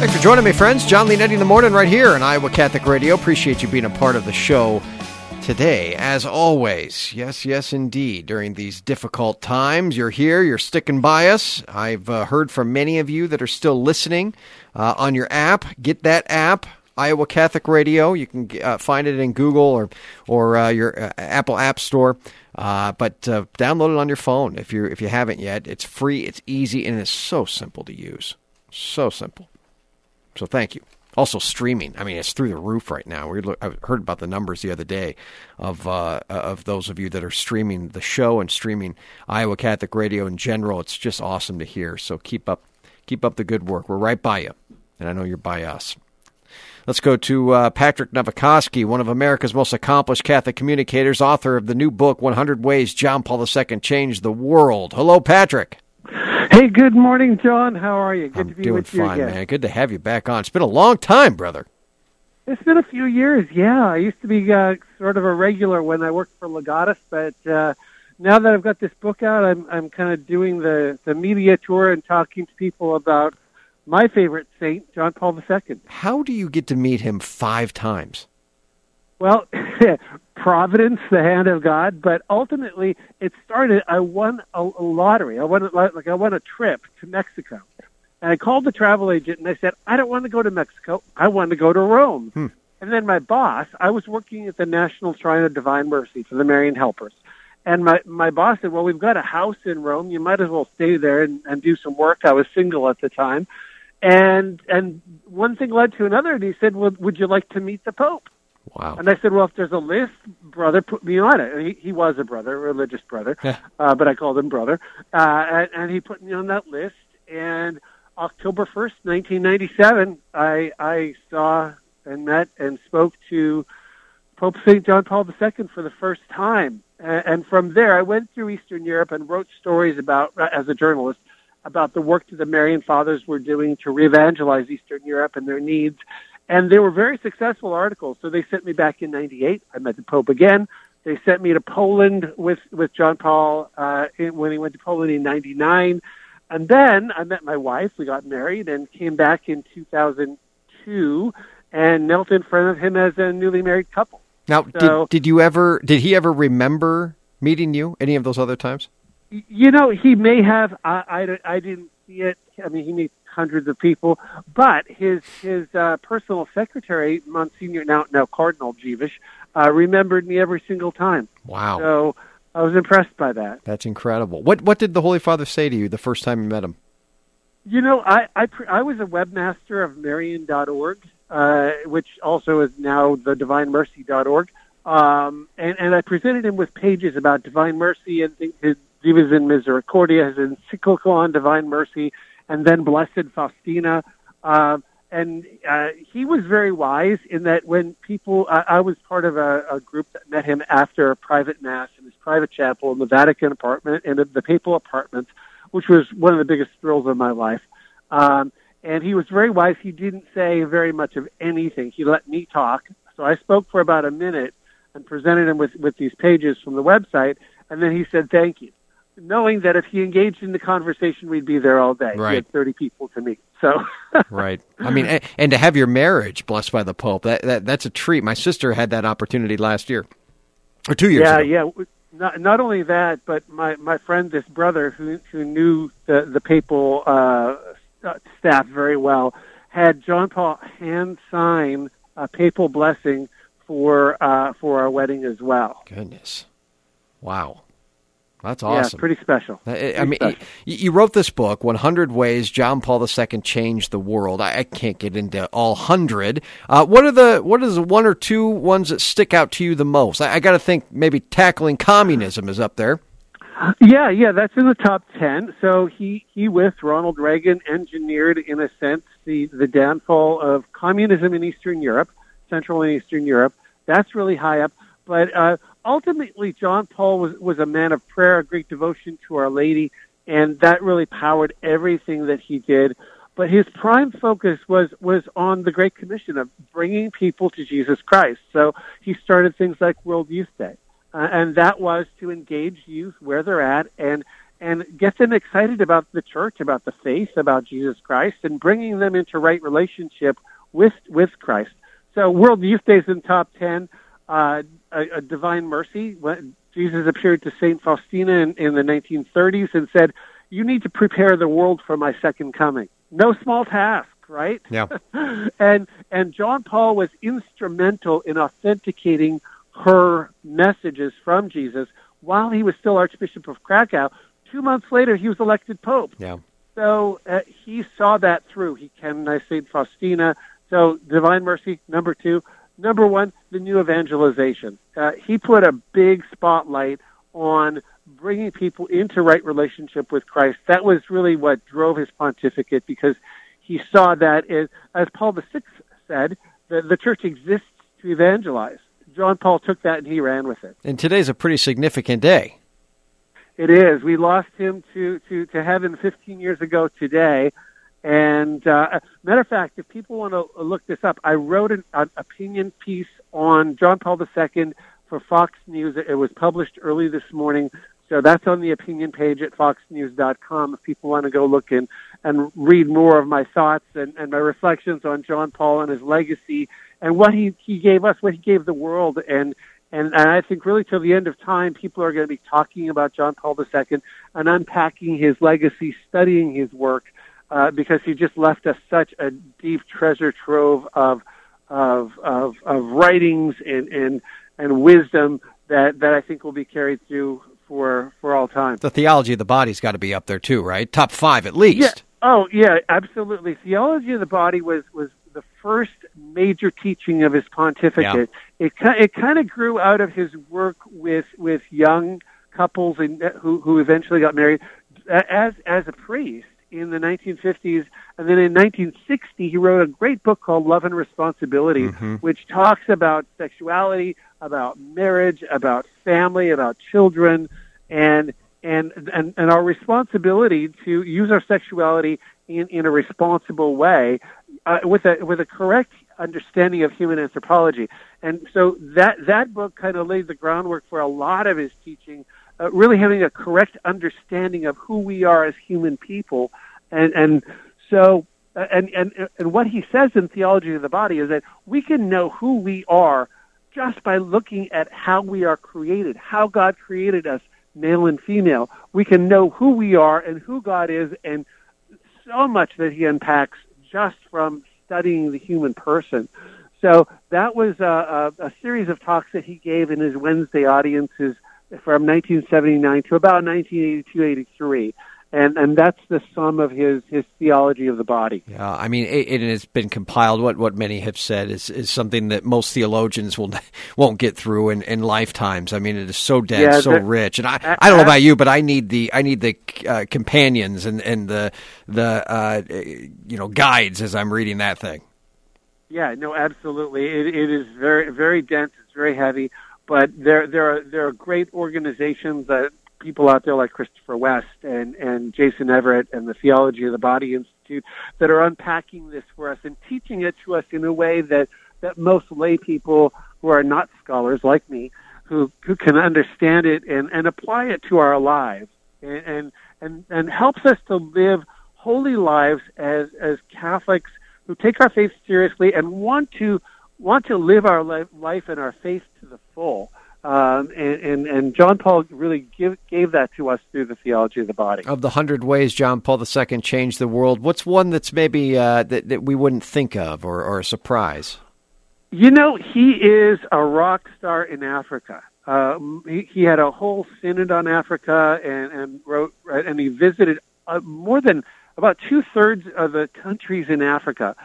Thanks for joining me, friends. Jon Leonetti in the morning right here on Iowa Catholic Radio. Appreciate you being a part of the show today, as always. Yes, yes, indeed. During these difficult times, you're here, you're sticking by us. I've uh, heard from many of you that are still listening uh, on your app. Get that app. Iowa Catholic Radio. You can uh, find it in Google or or uh, your uh, Apple App Store. Uh, but uh, download it on your phone if you if you haven't yet. It's free, it's easy, and it's so simple to use. So simple. So thank you. Also streaming. I mean, it's through the roof right now. We look, I heard about the numbers the other day of uh, of those of you that are streaming the show and streaming Iowa Catholic Radio in general. It's just awesome to hear. So keep up keep up the good work. We're right by you, and I know you're by us. Let's go to uh, Patrick Novecosky, one of America's most accomplished Catholic communicators, author of the new book, 100 Ways John Paul II Changed the World. Hello, Patrick. Hey, good morning, Jon. How are you? Good I'm to be doing with you fine, again. man. Good to have you back on. It's been a long time, brother. It's been a few years, yeah. I used to be uh, sort of a regular when I worked for Legatus, but uh, now that I've got this book out, I'm I'm kind of doing the the media tour and talking to people about my favorite saint, John Paul II. How do you get to meet him five times? Well, *laughs* providence, the hand of God, but ultimately it started. I won a, a lottery. I won a, like I won a trip to Mexico, and I called the travel agent and I said, I don't want to go to Mexico. I want to go to Rome. Hmm. And then my boss, I was working at the National Shrine of Divine Mercy for the Marian Helpers. And my, my boss said, well, we've got a house in Rome. You might as well stay there and, and do some work. I was single at the time. And, and one thing led to another. And he said, well, would you like to meet the Pope? Wow. And I said, well, if there's a list, brother, put me on it. And he, he was a brother, a religious brother, uh, but I called him brother. Uh, and, and he put me on that list. And October 1st, 1997, I, I saw and met and spoke to Pope St. John Paul II for the first time. And, and from there, I went through Eastern Europe and wrote stories about, as a journalist, about the work that the Marian Fathers were doing to re-evangelize Eastern Europe and their needs. And they were very successful articles. So they sent me back in 98. I met the Pope again. They sent me to Poland with, with John Paul uh, in, when he went to Poland in 99. And then I met my wife. We got married and came back in 2002 and knelt in front of him as a newly married couple. Now, So- did, did you ever, did he ever remember meeting you any of those other times? You know, he may have. I, I, I didn't see it. I mean, he meets hundreds of people, but his his uh, personal secretary, Monsignor now now Cardinal Dziwisz, uh, remembered me every single time. Wow. So I was impressed by that. That's incredible. What what did the Holy Father say to you the first time you met him? You know, I I, I was a webmaster of Marian.org, uh, which also is now the DivineMercy.org, um, and and I presented him with pages about Divine Mercy and things. His Dives in Misericordia, his encyclical on Divine Mercy, and then Blessed Faustina. Uh, and uh, he was very wise in that when people, I, I was part of a, a group that met him after a private mass in his private chapel in the Vatican apartment and the papal apartments, which was one of the biggest thrills of my life. Um, and he was very wise. He didn't say very much of anything. He let me talk. So I spoke for about a minute and presented him with, with these pages from the website. And then he said, thank you. Knowing that if he engaged in the conversation, we'd be there all day. Right. He had 30 people to meet. So *laughs* right. I mean, and, and to have your marriage blessed by the Pope, that, that that's a treat. My sister had that opportunity last year, or two years yeah, ago. yeah. Not not only that, but my my friend, this brother who who knew the the papal uh, staff very well, had John Paul hand sign a papal blessing for uh, for our wedding as well. Goodness, wow. That's awesome. Yeah, pretty special. I- I Pretty mean, special. you wrote this book, 100 Ways John Paul II Changed the World. I, I can't get into all 100. Uh, what are the what is the one or two ones that stick out to you the most? I, I got to think maybe tackling communism is up there. Yeah, yeah, that's in the top ten. So he he with Ronald Reagan engineered, in a sense, the the downfall of communism in Eastern Europe, Central and Eastern Europe. That's really high up. But uh, ultimately, John Paul was was a man of prayer, a great devotion to Our Lady, and that really powered everything that he did. But his prime focus was was on the Great Commission of bringing people to Jesus Christ. So he started things like World Youth Day uh, and that was to engage youth where they're at and and get them excited about the church, about the faith, about Jesus Christ, and bringing them into right relationship with with Christ. So World Youth Day is in top ten. Uh, a, a Divine Mercy. When Jesus appeared to Saint Faustina in, in the 1930s and said, "You need to prepare the world for my second coming." No small task, right? Yeah. *laughs* and and John Paul was instrumental in authenticating her messages from Jesus while he was still Archbishop of Krakow. Two months later, he was elected Pope. Yeah. So uh, he saw that through. He canonized Saint Faustina. So Divine Mercy, number two. Number one, the new evangelization. Uh, he put a big spotlight on bringing people into right relationship with Christ. That was really what drove his pontificate because he saw that, as, as Paul VI said, the, the church exists to evangelize. John Paul took that and he ran with it. And today's a pretty significant day. It is. We lost him to, to, to heaven 15 years ago today. And uh, matter of fact, if people want to look this up, I wrote an, an opinion piece on John Paul II for Fox News. It was published early this morning. So that's on the opinion page at foxnews.com if people want to go look in and read more of my thoughts and, and my reflections on John Paul and his legacy and what he, he gave us, what he gave the world. And, and, and I think really till the end of time, people are going to be talking about John Paul II and unpacking his legacy, studying his work, uh, because he just left us such a deep treasure trove of, of, of, of writings and, and, and wisdom that, that I think will be carried through for, for all time. The theology of the body's got to be up there too, right? Top five at least. Yeah. Oh, yeah, absolutely. Theology of the body was was the first major teaching of his pontificate. It it kind of grew out of his work with with young couples and who who eventually got married as as a priest in the 1950s, and then in 1960 he wrote a great book called Love and Responsibility, Mhm. which talks about sexuality, about marriage, about family, about children, and and and, and our responsibility to use our sexuality in, in a responsible way uh, with a with a correct understanding of human anthropology. And so that that book kind of laid the groundwork for a lot of his teaching, uh, really having a correct understanding of who we are as human people, and and so. uh, And, and and what he says in theology of the body is that we can know who we are just by looking at how we are created, how God created us, male and female. We can know who we are and who God is, and so much that he unpacks just from studying the human person. So that was a, a, a series of talks that he gave in his Wednesday audiences from 1979 to about 1982, 83. And, and that's the sum of his, his theology of the body. Yeah, I mean, it, it has been compiled. What what many have said is, is something that most theologians will *laughs* won't get through in, in lifetimes. I mean, it is so dense, Yeah, so rich, and I I don't know about you, but I need the I need the uh, companions and and the the uh, you know guides as I'm reading that thing. Yeah, no, absolutely. It, it is very, very dense. It's very heavy, but there, there are there are great organizations that people out there like Christopher West and and Jason Evert and the Theology of the Body Institute that are unpacking this for us and teaching it to us in a way that that most lay people who are not scholars like me who who can understand it and and apply it to our lives and and and, and helps us to live holy lives as as Catholics who take our faith seriously and want to want to live our life, life and our faith to the full. Um, and, and and John Paul really give, gave that to us through the theology of the body. Of the hundred ways John Paul II changed the world, what's one that's maybe uh, that that we wouldn't think of or, or a surprise? You know, he is a rock star in Africa. Um, he, he had a whole synod on Africa and, and wrote, and he visited uh, more than about two thirds of the countries in Africa.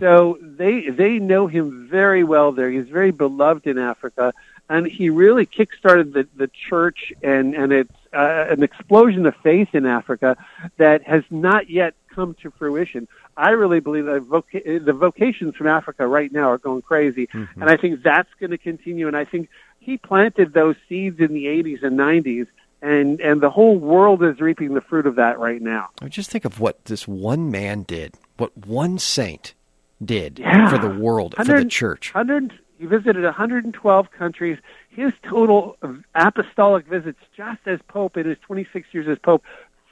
So they they know him very well there. He's very beloved in Africa, and he really kickstarted the the church and and it's uh, an explosion of faith in Africa that has not yet come to fruition. I really believe that the vocations from Africa right now are going crazy, Mm-hmm. and I think that's going to continue. And I think he planted those seeds in the 80s and 90s, and and the whole world is reaping the fruit of that right now. I just think of what this one man did, what one saint did Yeah. for the world, for the church. he visited 112 countries. His total of apostolic visits, just as Pope in his 26 years as Pope,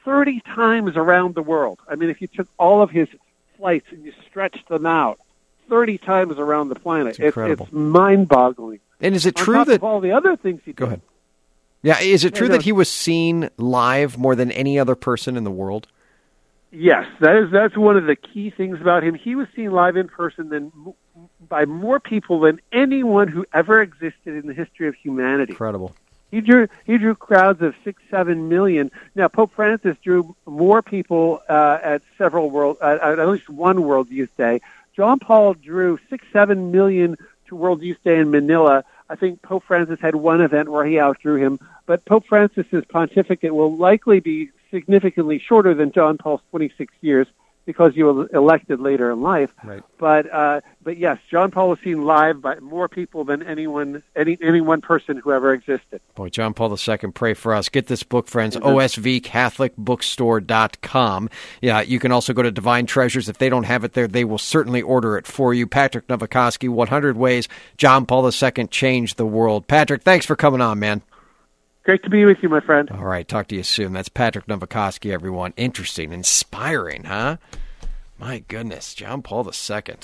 30 times around the world. I mean, if you took all of his flights and you stretched them out, 30 times around the planet. It's. It's, mind-boggling. And is it On true that all the other things he did? Go ahead. Yeah, is it true that he was seen live more than any other person in the world? Yes, that is that's one of the key things about him. He was seen live in person than by more people than anyone who ever existed in the history of humanity. Incredible. He drew he drew crowds of six seven million. Now Pope Francis drew more people uh, at several world uh, at at least one World Youth Day. John Paul drew six seven million to World Youth Day in Manila. I think Pope Francis had one event where he outdrew him, but Pope Francis's pontificate will likely be significantly shorter than John Paul's 26 years because you were elected later in life. Right. But uh, but yes, John Paul was seen live by more people than anyone any any one person who ever existed. Boy, John Paul II, pray for us. Get this book, friends, Mhm. osvcatholicbookstore.com. Yeah, you can also go to Divine Treasures. If they don't have it there, they will certainly order it for you. Patrick Novecosky, 100 Ways John Paul II Changed the World. Patrick, thanks for coming on, man. Great to be with you, my friend. All right, talk to you soon. That's Patrick Novecosky, everyone. Interesting, inspiring, huh? My goodness, John Paul II.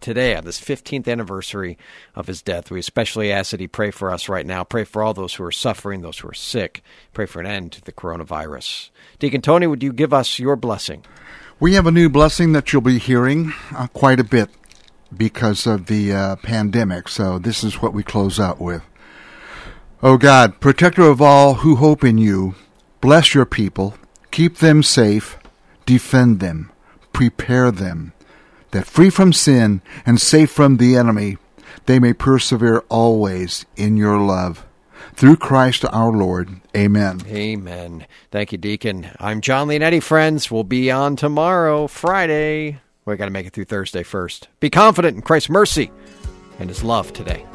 Today, on this 15th anniversary of his death, we especially ask that he pray for us right now. Pray for all those who are suffering, those who are sick. Pray for an end to the coronavirus. Deacon Tony, would you give us your blessing? We have a new blessing that you'll be hearing uh, quite a bit because of the uh, pandemic. So this is what we close out with. O God, protector of all who hope in you, bless your people, keep them safe, defend them, prepare them, that free from sin and safe from the enemy, they may persevere always in your love. Through Christ our Lord. Amen. Amen. Thank you, Deacon. I'm Jon Leonetti, friends. We'll be on tomorrow, Friday. we got to make it through Thursday first. Be confident in Christ's mercy and his love today.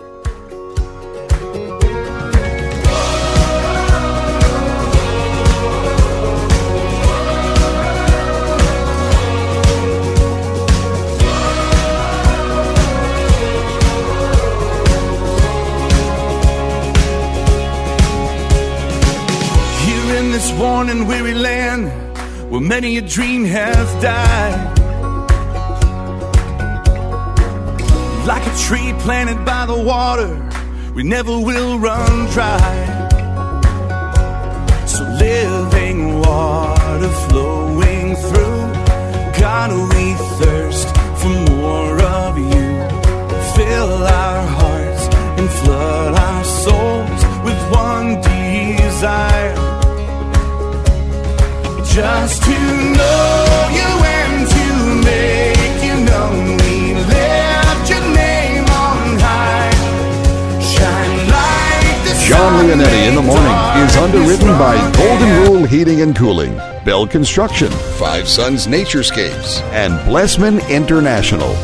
Worn and weary land where many a dream has died. Like a tree planted by the water, we never will run dry. So living water flowing through, God, we thirst for more of you. Fill our hearts and flood our souls with one desire. Just to know you and to make you known. We lift your name on high. Shine like the Jon Leonetti in the morning is underwritten by Golden Rule Heating and Cooling, Bell Construction, Five Sons Naturescapes, and Blessman International.